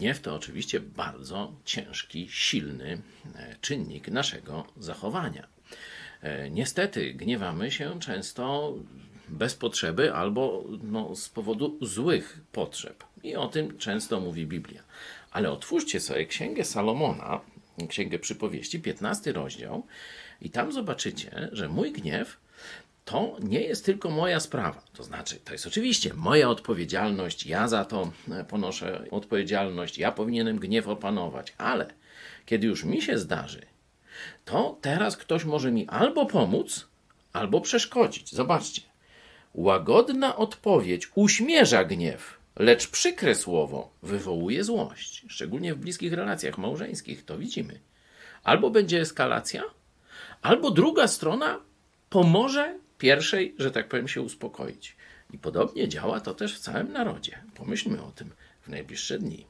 gniew to oczywiście bardzo ciężki, silny e, czynnik naszego zachowania. E, niestety gniewamy się często bez potrzeby albo no, z powodu złych potrzeb. I o tym często mówi Biblia. Ale otwórzcie sobie Księgę Salomona, Księgę Przypowieści, 15 rozdział, i tam zobaczycie, że mój gniew to nie jest tylko moja sprawa. To znaczy, to jest oczywiście moja odpowiedzialność, ja za to ponoszę odpowiedzialność, ja powinienem gniew opanować, ale kiedy już mi się zdarzy, to teraz ktoś może mi albo pomóc, albo przeszkodzić. Zobaczcie. Łagodna odpowiedź uśmierza gniew, lecz przykre słowo wywołuje złość. Szczególnie w bliskich relacjach małżeńskich to widzimy. Albo będzie eskalacja, albo druga strona pomoże pierwszej, że tak powiem, się uspokoić. I podobnie działa to też w całym narodzie. Pomyślmy o tym w najbliższe dni.